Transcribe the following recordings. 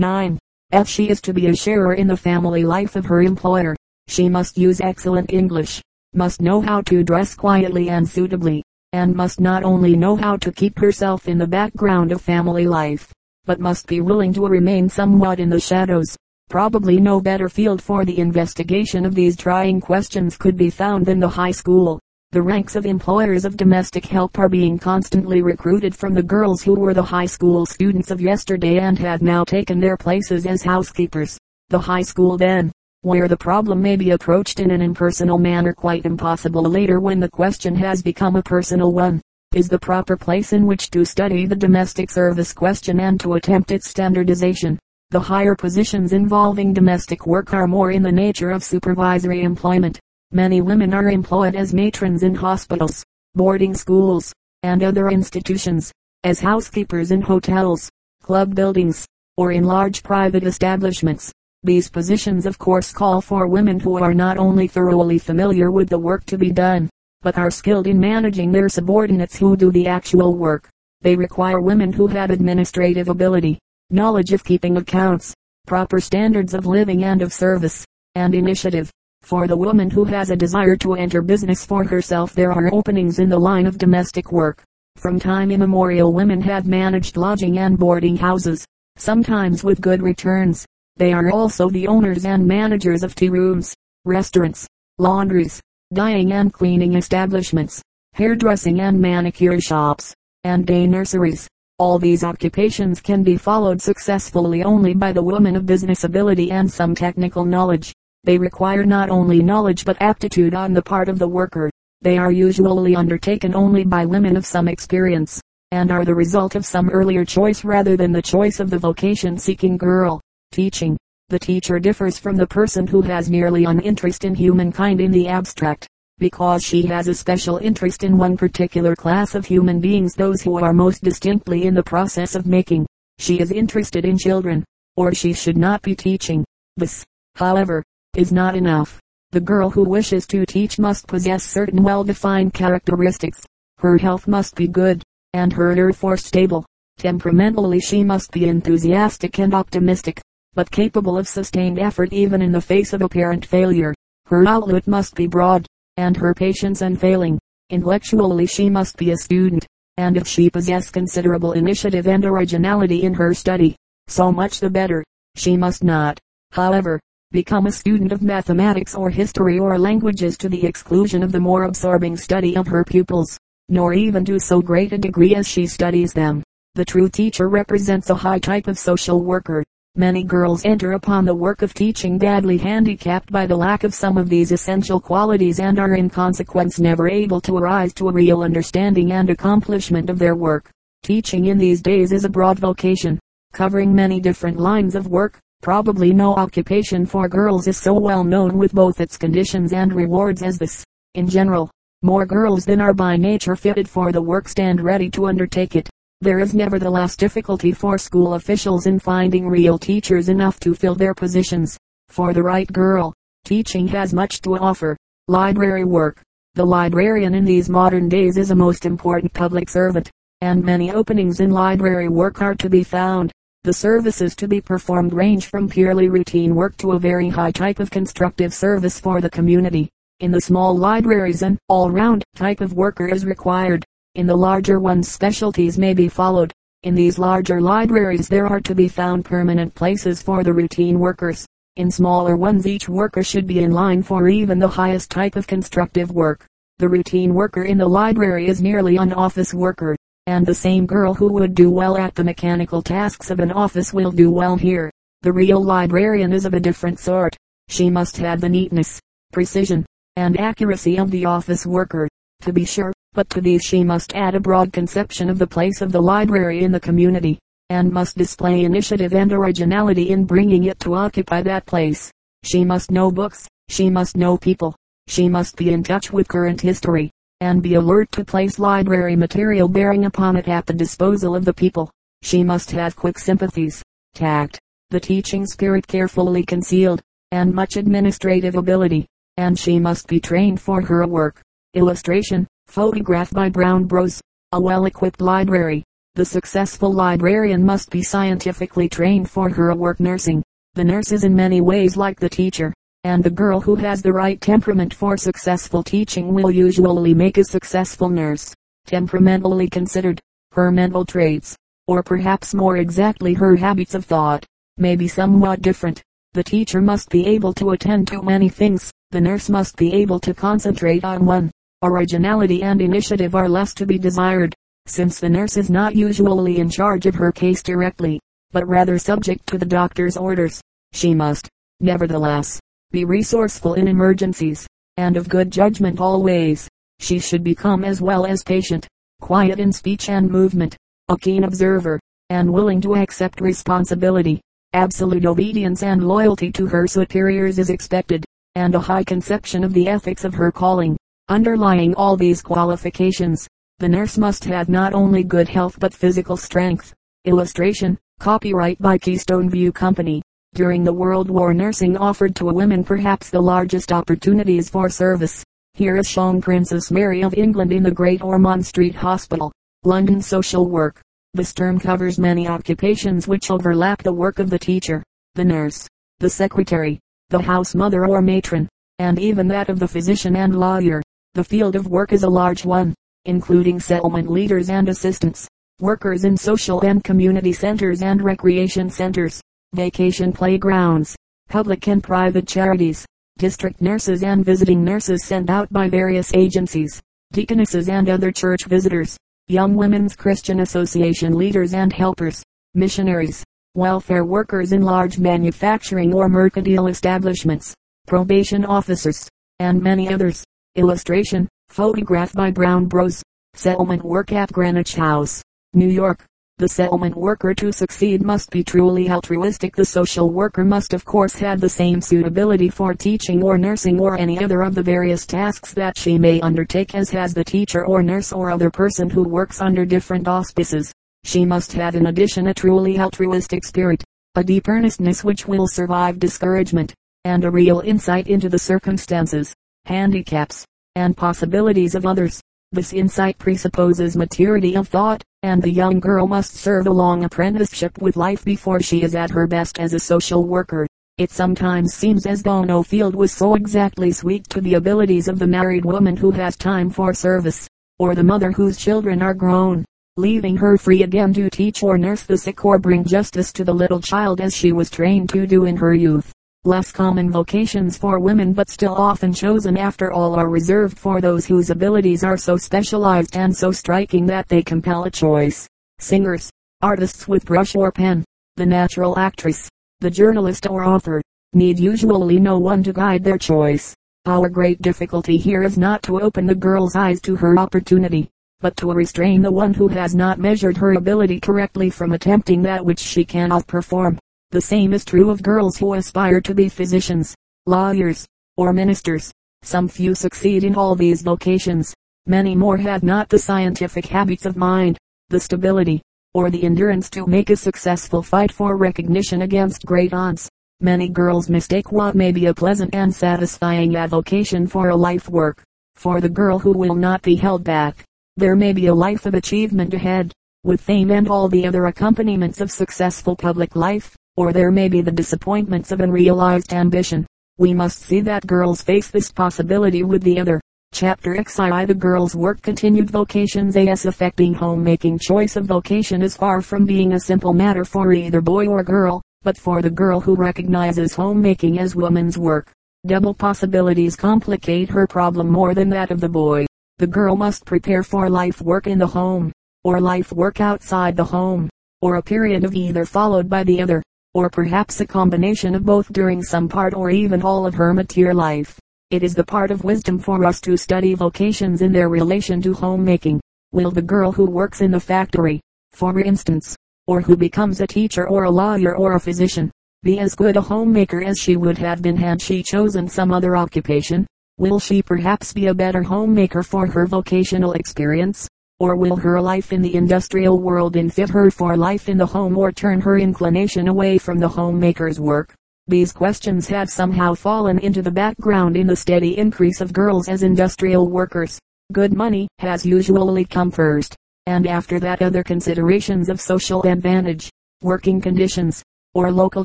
9. If she is to be a sharer in the family life of her employer, she must use excellent English, must know how to dress quietly and suitably, and must not only know how to keep herself in the background of family life, but must be willing to remain somewhat in the shadows. Probably no better field for the investigation of these trying questions could be found than the high school. The ranks of employers of domestic help are being constantly recruited from the girls who were the high school students of yesterday and have now taken their places as housekeepers. The high school then, where the problem may be approached in an impersonal manner quite impossible later when the question has become a personal one, is the proper place in which to study the domestic service question and to attempt its standardization. The higher positions involving domestic work are more in the nature of supervisory employment Many women are employed as matrons in hospitals, boarding schools, and other institutions, as housekeepers in hotels, club buildings, or in large private establishments. These positions of course call for women who are not only thoroughly familiar with the work to be done, but are skilled in managing their subordinates who do the actual work. They require women who have administrative ability, knowledge of keeping accounts, proper standards of living and of service, and initiative. For the woman who has a desire to enter business for herself there are openings in the line of domestic work. From time immemorial women have managed lodging and boarding houses, sometimes with good returns. They are also the owners and managers of tea rooms, restaurants, laundries, dyeing and cleaning establishments, hairdressing and manicure shops, and day nurseries. All these occupations can be followed successfully only by the woman of business ability and some technical knowledge. They require not only knowledge but aptitude on the part of the worker. They are usually undertaken only by women of some experience, and are the result of some earlier choice rather than the choice of the vocation-seeking girl. Teaching. The teacher differs from the person who has merely an interest in humankind in the abstract, because she has a special interest in one particular class of human beings those who are most distinctly in the process of making. She is interested in children, or she should not be teaching. This, however, is not enough. The girl who wishes to teach must possess certain well-defined characteristics. Her health must be good, and her nerve force stable. Temperamentally she must be enthusiastic and optimistic, but capable of sustained effort even in the face of apparent failure. Her outlook must be broad, and her patience unfailing. Intellectually she must be a student, and if she possess considerable initiative and originality in her study, so much the better. She must not, however, become a student of mathematics or history or languages to the exclusion of the more absorbing study of her pupils, nor even to so great a degree as she studies them. The true teacher represents a high type of social worker. Many girls enter upon the work of teaching badly handicapped by the lack of some of these essential qualities and are in consequence never able to arise to a real understanding and accomplishment of their work. Teaching in these days is a broad vocation, covering many different lines of work, Probably no occupation for girls is so well known with both its conditions and rewards as this. In general, more girls than are by nature fitted for the work stand ready to undertake it. There is nevertheless difficulty for school officials in finding real teachers enough to fill their positions. For the right girl, teaching has much to offer. Library work. The librarian in these modern days is a most important public servant, and many openings in library work are to be found. The services to be performed range from purely routine work to a very high type of constructive service for the community. In the small libraries an all-round type of worker is required. In the larger ones specialties may be followed. In these larger libraries there are to be found permanent places for the routine workers. In smaller ones each worker should be in line for even the highest type of constructive work. The routine worker in the library is merely an office worker and the same girl who would do well at the mechanical tasks of an office will do well here. The real librarian is of a different sort. She must have the neatness, precision, and accuracy of the office worker, to be sure, but to these she must add a broad conception of the place of the library in the community, and must display initiative and originality in bringing it to occupy that place. She must know books, she must know people, she must be in touch with current history, and be alert to place library material bearing upon it at the disposal of the people. She must have quick sympathies, tact, the teaching spirit carefully concealed, and much administrative ability, and she must be trained for her work. Illustration, photograph by Brown Bros. A well-equipped library. The successful librarian must be scientifically trained for her work nursing. The nurse is in many ways like the teacher, and the girl who has the right temperament for successful teaching will usually make a successful nurse. Temperamentally considered, her mental traits, or perhaps more exactly her habits of thought, may be somewhat different. The teacher must be able to attend to many things, the nurse must be able to concentrate on one. Originality and initiative are less to be desired, since the nurse is not usually in charge of her case directly, but rather subject to the doctor's orders. She must, nevertheless, be resourceful in emergencies, and of good judgment always. She should become as well as patient, quiet in speech and movement, a keen observer, and willing to accept responsibility. Absolute obedience and loyalty to her superiors is expected, and a high conception of the ethics of her calling. Underlying all these qualifications, the nurse must have not only good health but physical strength. Illustration, copyright by Keystone View Company. During the World War nursing offered to women perhaps the largest opportunities for service. Here is shown Princess Mary of England in the Great Ormond Street Hospital, London Social Work. This term covers many occupations which overlap the work of the teacher, the nurse, the secretary, the house mother or matron, and even that of the physician and lawyer. The field of work is a large one, including settlement leaders and assistants, workers in social and community centers and recreation centers, vacation playgrounds, public and private charities, district nurses and visiting nurses sent out by various agencies, deaconesses and other church visitors, Young Women's Christian Association leaders and helpers, missionaries, welfare workers in large manufacturing or mercantile establishments, probation officers, and many others. Illustration, photograph by Brown Bros. Settlement work at Greenwich House, New York. The settlement worker to succeed must be truly altruistic. The social worker must of course have the same suitability for teaching or nursing or any other of the various tasks that she may undertake as has the teacher or nurse or other person who works under different auspices. She must have in addition a truly altruistic spirit, a deep earnestness which will survive discouragement, and a real insight into the circumstances, handicaps, and possibilities of others. This insight presupposes maturity of thought, and the young girl must serve a long apprenticeship with life before she is at her best as a social worker. It sometimes seems as though no field was so exactly sweet to the abilities of the married woman who has time for service, or the mother whose children are grown, leaving her free again to teach or nurse the sick or bring justice to the little child as she was trained to do in her youth. Less common vocations for women but still often chosen after all are reserved for those whose abilities are so specialized and so striking that they compel a choice. Singers, artists with brush or pen, the natural actress, the journalist or author, need usually no one to guide their choice. Our great difficulty here is not to open the girl's eyes to her opportunity, but to restrain the one who has not measured her ability correctly from attempting that which she cannot perform. The same is true of girls who aspire to be physicians, lawyers, or ministers. Some few succeed in all these vocations. Many more have not the scientific habits of mind, the stability, or the endurance to make a successful fight for recognition against great odds. Many girls mistake what may be a pleasant and satisfying avocation for a life work. For the girl who will not be held back, there may be a life of achievement ahead, with fame and all the other accompaniments of successful public life or there may be the disappointments of unrealized ambition. We must see that girls face this possibility with the other. Chapter XII The girl's work continued vocations AS affecting homemaking choice of vocation is far from being a simple matter for either boy or girl, but for the girl who recognizes homemaking as woman's work. Double possibilities complicate her problem more than that of the boy. The girl must prepare for life work in the home, or life work outside the home, or a period of either followed by the other or perhaps a combination of both during some part or even all of her mature life. It is the part of wisdom for us to study vocations in their relation to homemaking. Will the girl who works in the factory, for instance, or who becomes a teacher or a lawyer or a physician, be as good a homemaker as she would have been had she chosen some other occupation? Will she perhaps be a better homemaker for her vocational experience? Or will her life in the industrial world unfit her for life in the home or turn her inclination away from the homemaker's work? These questions have somehow fallen into the background in the steady increase of girls as industrial workers. Good money has usually come first, and after that other considerations of social advantage, working conditions, or local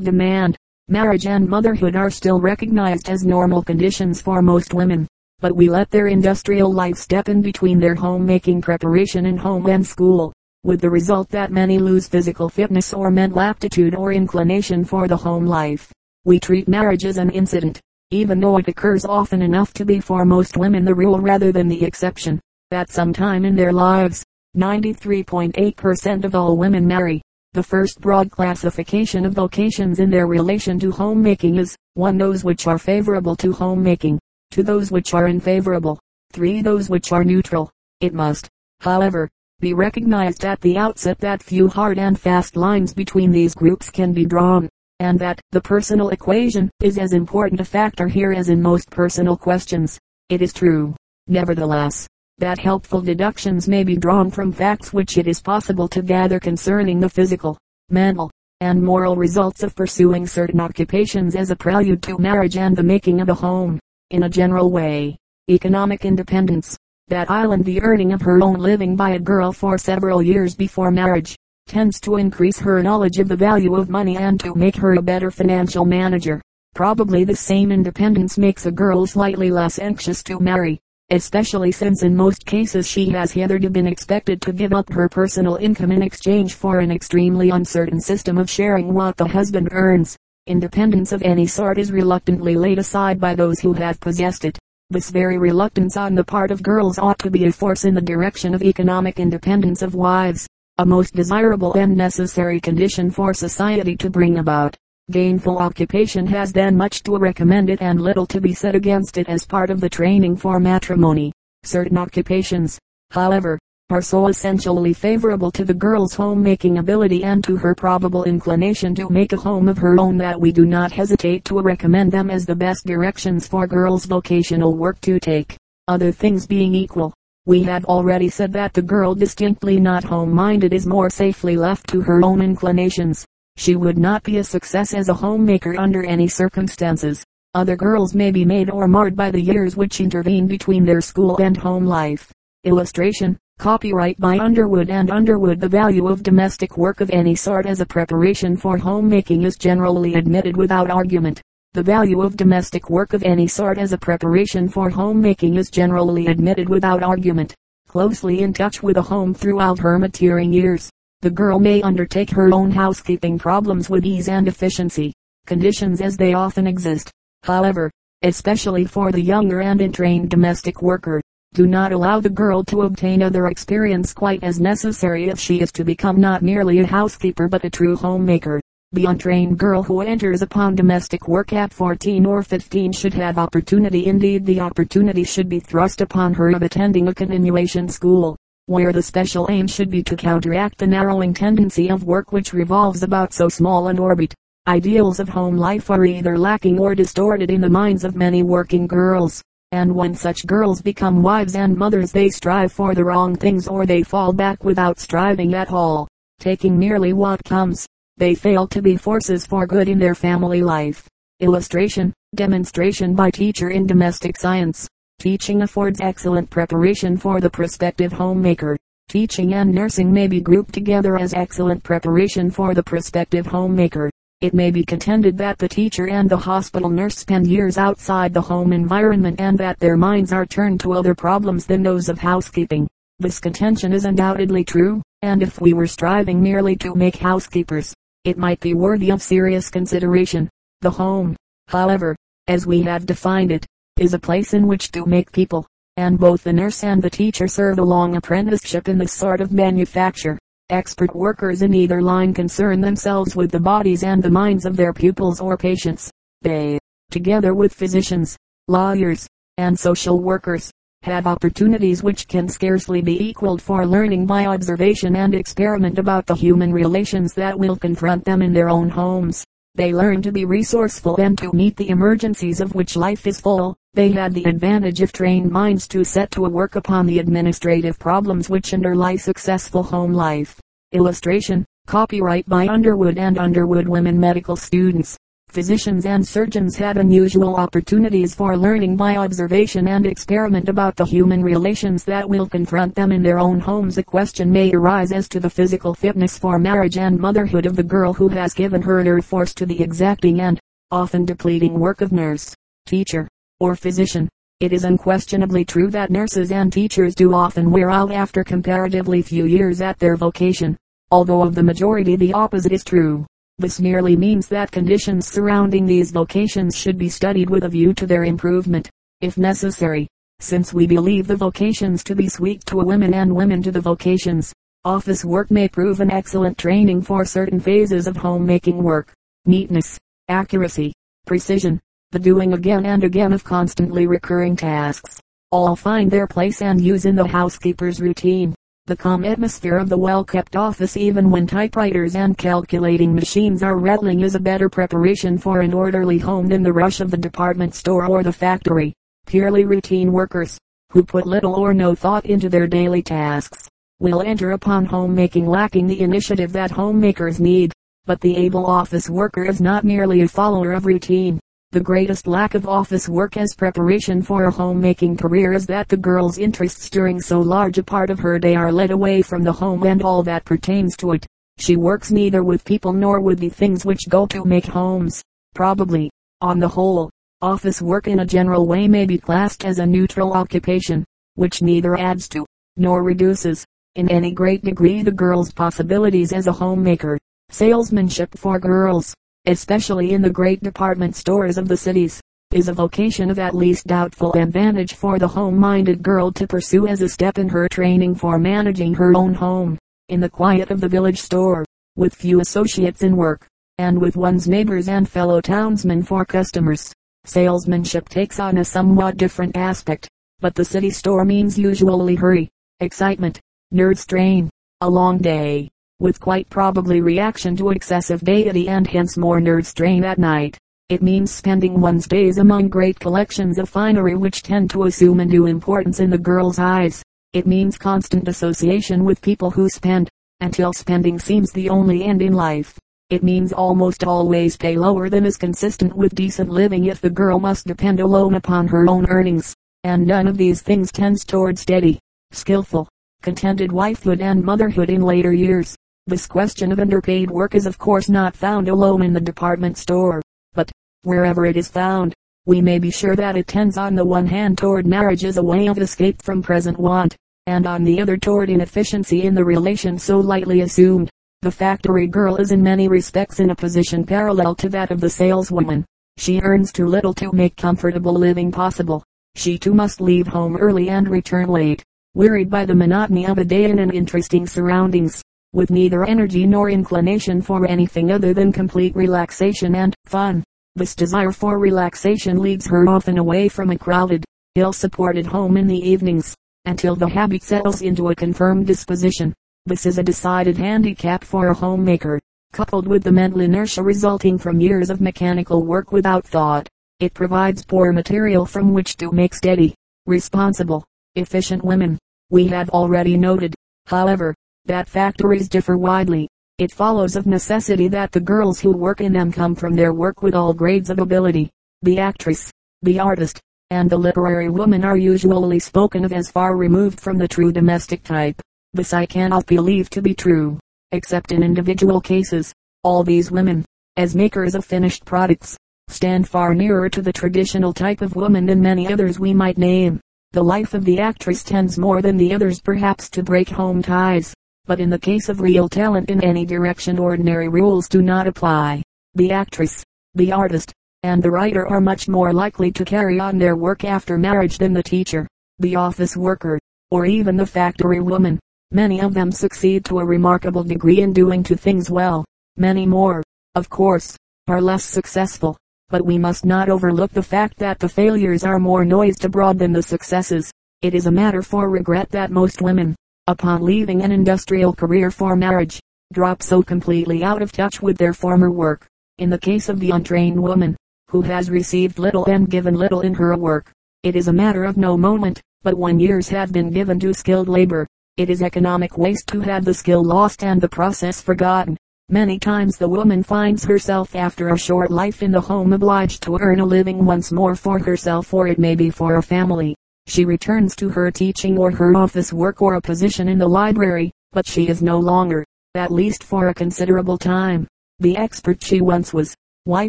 demand. Marriage and motherhood are still recognized as normal conditions for most women, but we let their industrial life step in between their homemaking preparation and home and school, with the result that many lose physical fitness or mental aptitude or inclination for the home life. We treat marriage as an incident, even though it occurs often enough to be for most women the rule rather than the exception. At some time in their lives, 93.8% of all women marry. The first broad classification of vocations in their relation to homemaking is 1. Those which are favorable to homemaking. 2. Those which are unfavorable. 3. Those which are neutral. It must, however, be recognized at the outset that few hard and fast lines between these groups can be drawn, and that the personal equation is as important a factor here as in most personal questions. It is true, nevertheless, that helpful deductions may be drawn from facts which it is possible to gather concerning the physical, mental, and moral results of pursuing certain occupations as a prelude to marriage and the making of a home. In a general way, economic independence, that island the earning of her own living by a girl for several years before marriage, tends to increase her knowledge of the value of money and to make her a better financial manager. Probably the same independence makes a girl slightly less anxious to marry especially since in most cases she has hitherto been expected to give up her personal income in exchange for an extremely uncertain system of sharing what the husband earns. Independence of any sort is reluctantly laid aside by those who have possessed it. This very reluctance on the part of girls ought to be a force in the direction of economic independence of wives, a most desirable and necessary condition for society to bring about. Gainful occupation has then much to recommend it and little to be said against it as part of the training for matrimony. Certain occupations, however, are so essentially favorable to the girl's homemaking ability and to her probable inclination to make a home of her own that we do not hesitate to recommend them as the best directions for girls' vocational work to take. Other things being equal, we have already said that the girl distinctly not home-minded is more safely left to her own inclinations she would not be a success as a homemaker under any circumstances. Other girls may be made or marred by the years which intervene between their school and home life. Illustration, copyright by Underwood and Underwood The value of domestic work of any sort as a preparation for homemaking is generally admitted without argument. The value of domestic work of any sort as a preparation for homemaking is generally admitted without argument. Closely in touch with a home throughout her maturing years, the girl may undertake her own housekeeping problems with ease and efficiency. Conditions as they often exist, however, especially for the younger and untrained domestic worker, do not allow the girl to obtain other experience quite as necessary if she is to become not merely a housekeeper but a true homemaker. The untrained girl who enters upon domestic work at 14 or 15 should have opportunity indeed the opportunity should be thrust upon her of attending a continuation school where the special aim should be to counteract the narrowing tendency of work which revolves about so small an orbit. Ideals of home life are either lacking or distorted in the minds of many working girls, and when such girls become wives and mothers they strive for the wrong things or they fall back without striving at all, taking merely what comes. They fail to be forces for good in their family life. Illustration, demonstration by teacher in domestic science. Teaching affords excellent preparation for the prospective homemaker. Teaching and nursing may be grouped together as excellent preparation for the prospective homemaker. It may be contended that the teacher and the hospital nurse spend years outside the home environment and that their minds are turned to other problems than those of housekeeping. This contention is undoubtedly true, and if we were striving merely to make housekeepers, it might be worthy of serious consideration. The home, however, as we have defined it, is a place in which to make people, and both the nurse and the teacher serve a long apprenticeship in this sort of manufacture. Expert workers in either line concern themselves with the bodies and the minds of their pupils or patients. They, together with physicians, lawyers, and social workers, have opportunities which can scarcely be equaled for learning by observation and experiment about the human relations that will confront them in their own homes. They learn to be resourceful and to meet the emergencies of which life is full. They had the advantage of trained minds to set to work upon the administrative problems which underlie successful home life. Illustration, copyright by Underwood and Underwood Women Medical Students. Physicians and surgeons had unusual opportunities for learning by observation and experiment about the human relations that will confront them in their own homes. A question may arise as to the physical fitness for marriage and motherhood of the girl who has given her nerve force to the exacting and often depleting work of nurse, teacher, or physician. It is unquestionably true that nurses and teachers do often wear out after comparatively few years at their vocation, although of the majority the opposite is true. This merely means that conditions surrounding these vocations should be studied with a view to their improvement, if necessary. Since we believe the vocations to be sweet to women and women to the vocations, office work may prove an excellent training for certain phases of homemaking work. Neatness, accuracy, precision, the doing again and again of constantly recurring tasks, all find their place and use in the housekeeper's routine. The calm atmosphere of the well-kept office even when typewriters and calculating machines are rattling is a better preparation for an orderly home than the rush of the department store or the factory. Purely routine workers, who put little or no thought into their daily tasks, will enter upon homemaking lacking the initiative that homemakers need. But the able office worker is not merely a follower of routine. The greatest lack of office work as preparation for a homemaking career is that the girl's interests during so large a part of her day are led away from the home and all that pertains to it. She works neither with people nor with the things which go to make homes. Probably, on the whole, office work in a general way may be classed as a neutral occupation, which neither adds to, nor reduces, in any great degree the girl's possibilities as a homemaker. Salesmanship for girls especially in the great department stores of the cities, is a vocation of at least doubtful advantage for the home-minded girl to pursue as a step in her training for managing her own home, in the quiet of the village store, with few associates in work, and with one's neighbors and fellow townsmen for customers. Salesmanship takes on a somewhat different aspect, but the city store means usually hurry, excitement, nerve strain, a long day, with quite probably reaction to excessive gaiety and hence more nerve strain at night. It means spending one's days among great collections of finery which tend to assume a new importance in the girl's eyes. It means constant association with people who spend, until spending seems the only end in life. It means almost always pay lower than is consistent with decent living if the girl must depend alone upon her own earnings, and none of these things tends toward steady, skillful, contented wifehood and motherhood in later years. This question of underpaid work is of course not found alone in the department store, but, wherever it is found, we may be sure that it tends on the one hand toward marriage as a way of escape from present want, and on the other toward inefficiency in the relation so lightly assumed. The factory girl is in many respects in a position parallel to that of the saleswoman. She earns too little to make comfortable living possible. She too must leave home early and return late, wearied by the monotony of a day in an interesting surroundings with neither energy nor inclination for anything other than complete relaxation and fun. This desire for relaxation leads her often away from a crowded, ill-supported home in the evenings, until the habit settles into a confirmed disposition. This is a decided handicap for a homemaker, coupled with the mental inertia resulting from years of mechanical work without thought. It provides poor material from which to make steady, responsible, efficient women. We have already noted, however, that factories differ widely. It follows of necessity that the girls who work in them come from their work with all grades of ability. The actress, the artist, and the literary woman are usually spoken of as far removed from the true domestic type. This I cannot believe to be true, except in individual cases. All these women, as makers of finished products, stand far nearer to the traditional type of woman than many others we might name. The life of the actress tends more than the others perhaps to break home ties but in the case of real talent in any direction ordinary rules do not apply. The actress, the artist, and the writer are much more likely to carry on their work after marriage than the teacher, the office worker, or even the factory woman. Many of them succeed to a remarkable degree in doing two things well. Many more, of course, are less successful. But we must not overlook the fact that the failures are more noised abroad than the successes. It is a matter for regret that most women, upon leaving an industrial career for marriage, drop so completely out of touch with their former work. In the case of the untrained woman, who has received little and given little in her work, it is a matter of no moment, but when years have been given to skilled labor, it is economic waste to have the skill lost and the process forgotten. Many times the woman finds herself after a short life in the home obliged to earn a living once more for herself or it may be for a family. She returns to her teaching or her office work or a position in the library, but she is no longer, at least for a considerable time, the expert she once was. Why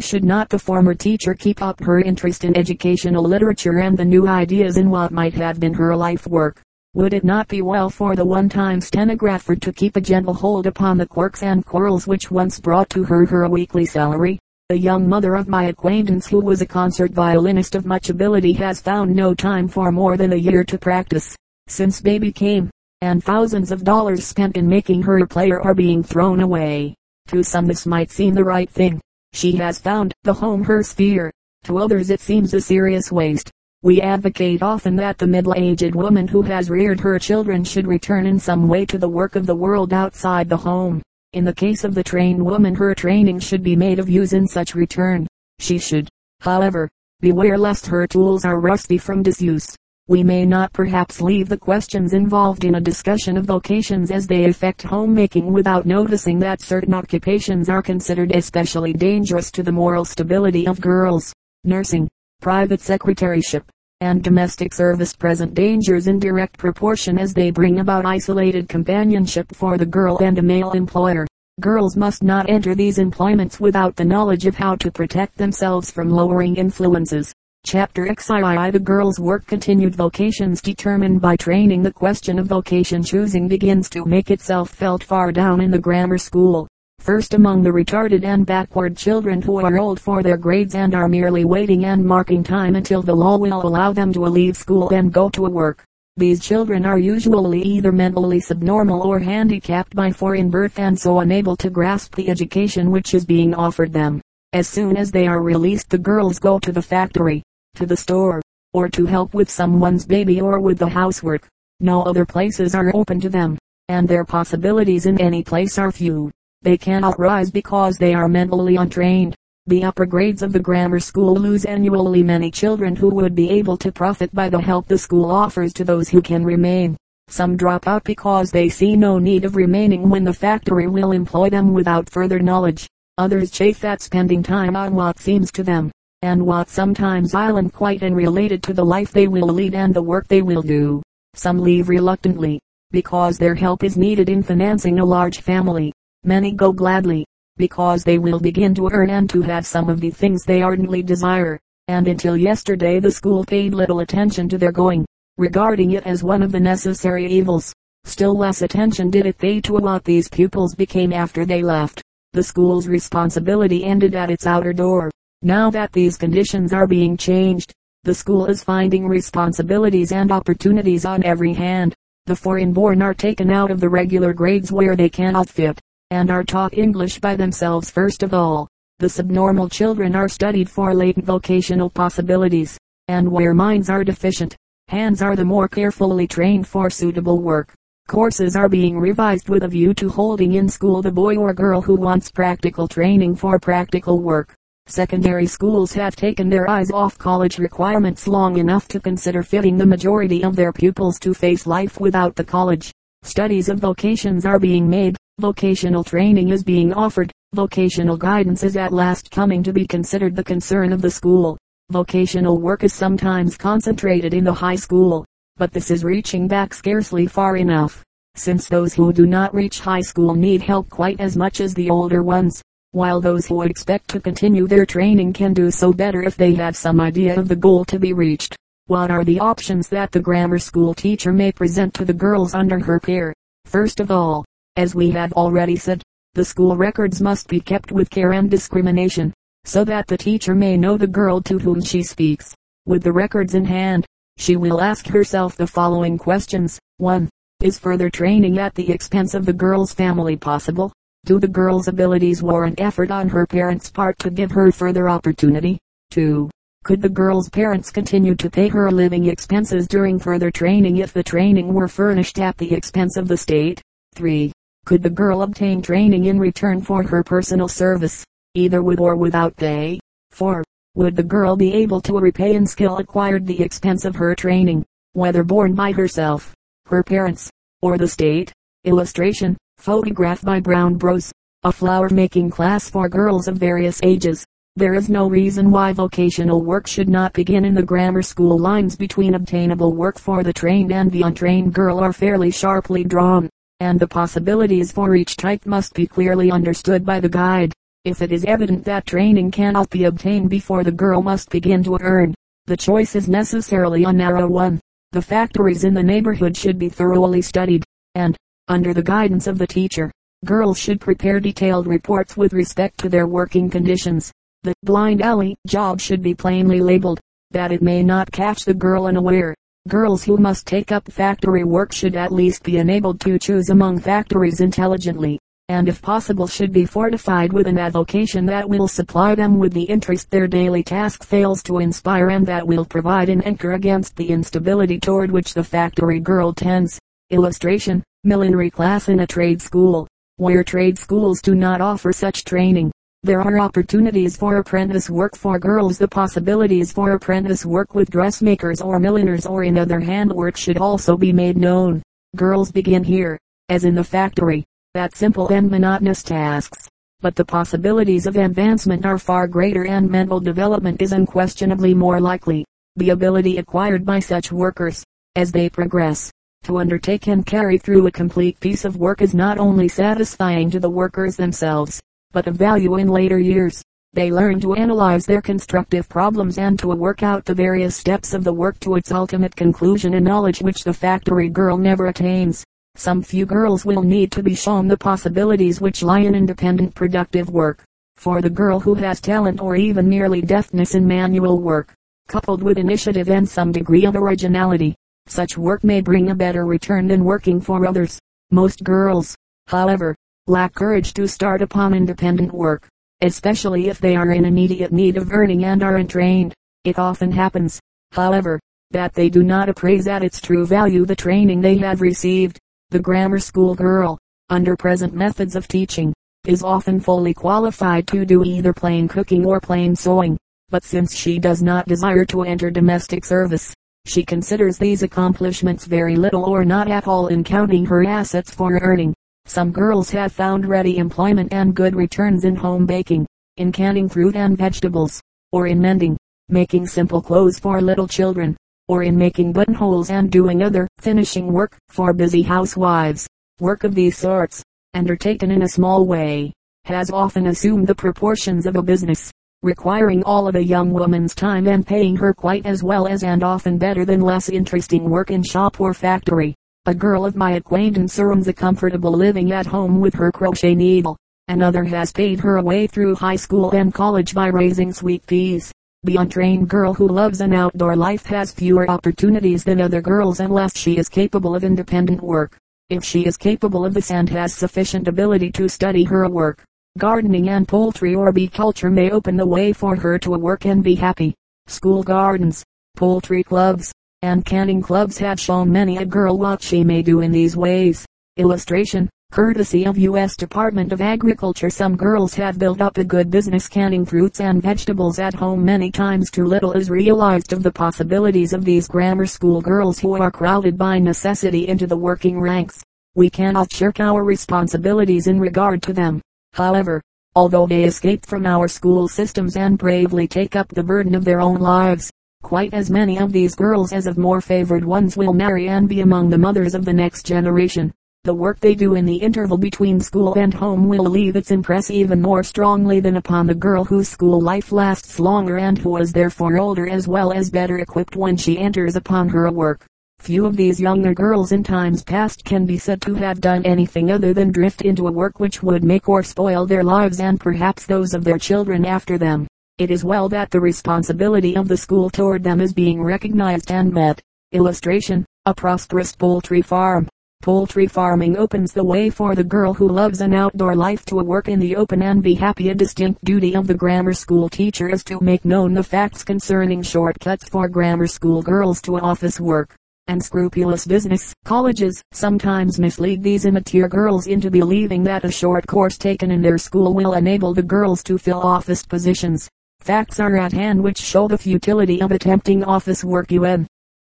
should not the former teacher keep up her interest in educational literature and the new ideas in what might have been her life work? Would it not be well for the one-time stenographer to keep a gentle hold upon the quirks and quarrels which once brought to her her weekly salary? A young mother of my acquaintance who was a concert violinist of much ability has found no time for more than a year to practice, since baby came, and thousands of dollars spent in making her a player are being thrown away. To some this might seem the right thing. She has found the home her sphere. To others it seems a serious waste. We advocate often that the middle-aged woman who has reared her children should return in some way to the work of the world outside the home. In the case of the trained woman her training should be made of use in such return. She should, however, beware lest her tools are rusty from disuse. We may not perhaps leave the questions involved in a discussion of vocations as they affect homemaking without noticing that certain occupations are considered especially dangerous to the moral stability of girls. Nursing, private secretaryship, and domestic service present dangers in direct proportion as they bring about isolated companionship for the girl and a male employer. Girls must not enter these employments without the knowledge of how to protect themselves from lowering influences. Chapter XII The girl's work continued vocations determined by training The question of vocation choosing begins to make itself felt far down in the grammar school first among the retarded and backward children who are old for their grades and are merely waiting and marking time until the law will allow them to leave school and go to work. These children are usually either mentally subnormal or handicapped by foreign birth and so unable to grasp the education which is being offered them. As soon as they are released the girls go to the factory, to the store, or to help with someone's baby or with the housework. No other places are open to them, and their possibilities in any place are few. They cannot rise because they are mentally untrained. The upper grades of the grammar school lose annually many children who would be able to profit by the help the school offers to those who can remain. Some drop out because they see no need of remaining when the factory will employ them without further knowledge. Others chafe at spending time on what seems to them, and what sometimes island quite unrelated to the life they will lead and the work they will do. Some leave reluctantly, because their help is needed in financing a large family. Many go gladly, because they will begin to earn and to have some of the things they ardently desire. And until yesterday the school paid little attention to their going, regarding it as one of the necessary evils. Still less attention did it pay to what these pupils became after they left. The school's responsibility ended at its outer door. Now that these conditions are being changed, the school is finding responsibilities and opportunities on every hand. The foreign born are taken out of the regular grades where they cannot fit and are taught English by themselves first of all. The subnormal children are studied for latent vocational possibilities, and where minds are deficient, hands are the more carefully trained for suitable work. Courses are being revised with a view to holding in school the boy or girl who wants practical training for practical work. Secondary schools have taken their eyes off college requirements long enough to consider fitting the majority of their pupils to face life without the college. Studies of vocations are being made, Vocational training is being offered. Vocational guidance is at last coming to be considered the concern of the school. Vocational work is sometimes concentrated in the high school, but this is reaching back scarcely far enough, since those who do not reach high school need help quite as much as the older ones, while those who expect to continue their training can do so better if they have some idea of the goal to be reached. What are the options that the grammar school teacher may present to the girls under her care? First of all, as we have already said, the school records must be kept with care and discrimination, so that the teacher may know the girl to whom she speaks. With the records in hand, she will ask herself the following questions. 1. Is further training at the expense of the girl's family possible? Do the girl's abilities warrant effort on her parents' part to give her further opportunity? 2. Could the girl's parents continue to pay her living expenses during further training if the training were furnished at the expense of the state? 3. Could the girl obtain training in return for her personal service, either with or without pay? 4. Would the girl be able to repay in skill acquired the expense of her training, whether borne by herself, her parents, or the state? Illustration, photograph by Brown Bros. a flower making class for girls of various ages. There is no reason why vocational work should not begin in the grammar school lines between obtainable work for the trained and the untrained girl are fairly sharply drawn, and the possibilities for each type must be clearly understood by the guide. If it is evident that training cannot be obtained before the girl must begin to earn, the choice is necessarily a narrow one. The factories in the neighborhood should be thoroughly studied, and, under the guidance of the teacher, girls should prepare detailed reports with respect to their working conditions. The blind alley job should be plainly labeled, that it may not catch the girl unaware. Girls who must take up factory work should at least be enabled to choose among factories intelligently, and if possible should be fortified with an avocation that will supply them with the interest their daily task fails to inspire and that will provide an anchor against the instability toward which the factory girl tends. Illustration, millinery class in a trade school, where trade schools do not offer such training. There are opportunities for apprentice work for girls. The possibilities for apprentice work with dressmakers or milliners or in other handwork should also be made known. Girls begin here, as in the factory, at simple and monotonous tasks. But the possibilities of advancement are far greater and mental development is unquestionably more likely. The ability acquired by such workers, as they progress, to undertake and carry through a complete piece of work is not only satisfying to the workers themselves, but of value in later years. They learn to analyze their constructive problems and to work out the various steps of the work to its ultimate conclusion in knowledge which the factory girl never attains. Some few girls will need to be shown the possibilities which lie in independent productive work. For the girl who has talent or even merely deftness in manual work, coupled with initiative and some degree of originality, such work may bring a better return than working for others. Most girls, however, lack courage to start upon independent work, especially if they are in immediate need of earning and are untrained. It often happens, however, that they do not appraise at its true value the training they have received. The grammar school girl, under present methods of teaching, is often fully qualified to do either plain cooking or plain sewing. But since she does not desire to enter domestic service, she considers these accomplishments very little or not at all in counting her assets for earning. Some girls have found ready employment and good returns in home baking, in canning fruit and vegetables, or in mending, making simple clothes for little children, or in making buttonholes and doing other finishing work for busy housewives. Work of these sorts, undertaken in a small way, has often assumed the proportions of a business, requiring all of a young woman's time and paying her quite as well as and often better than less interesting work in shop or factory. A girl of my acquaintance earns a comfortable living at home with her crochet needle. Another has paid her way through high school and college by raising sweet peas. The untrained girl who loves an outdoor life has fewer opportunities than other girls unless she is capable of independent work. If she is capable of this and has sufficient ability to study her work, gardening and poultry or bee culture may open the way for her to work and be happy. School gardens, poultry clubs, and canning clubs have shown many a girl what she may do in these ways. Illustration, courtesy of U.S. Department of Agriculture some girls have built up a good business canning fruits and vegetables at home many times too little is realized of the possibilities of these grammar school girls who are crowded by necessity into the working ranks. We cannot shirk our responsibilities in regard to them. However, although they escape from our school systems and bravely take up the burden of their own lives, Quite as many of these girls as of more favored ones will marry and be among the mothers of the next generation. The work they do in the interval between school and home will leave its impress even more strongly than upon the girl whose school life lasts longer and who is therefore older as well as better equipped when she enters upon her work. Few of these younger girls in times past can be said to have done anything other than drift into a work which would make or spoil their lives and perhaps those of their children after them. It is well that the responsibility of the school toward them is being recognized and met. Illustration, a prosperous poultry farm. Poultry farming opens the way for the girl who loves an outdoor life to work in the open and be happy. A distinct duty of the grammar school teacher is to make known the facts concerning shortcuts for grammar school girls to office work and scrupulous business. Colleges sometimes mislead these immature girls into believing that a short course taken in their school will enable the girls to fill office positions. Facts are at hand which show the futility of attempting office work. UN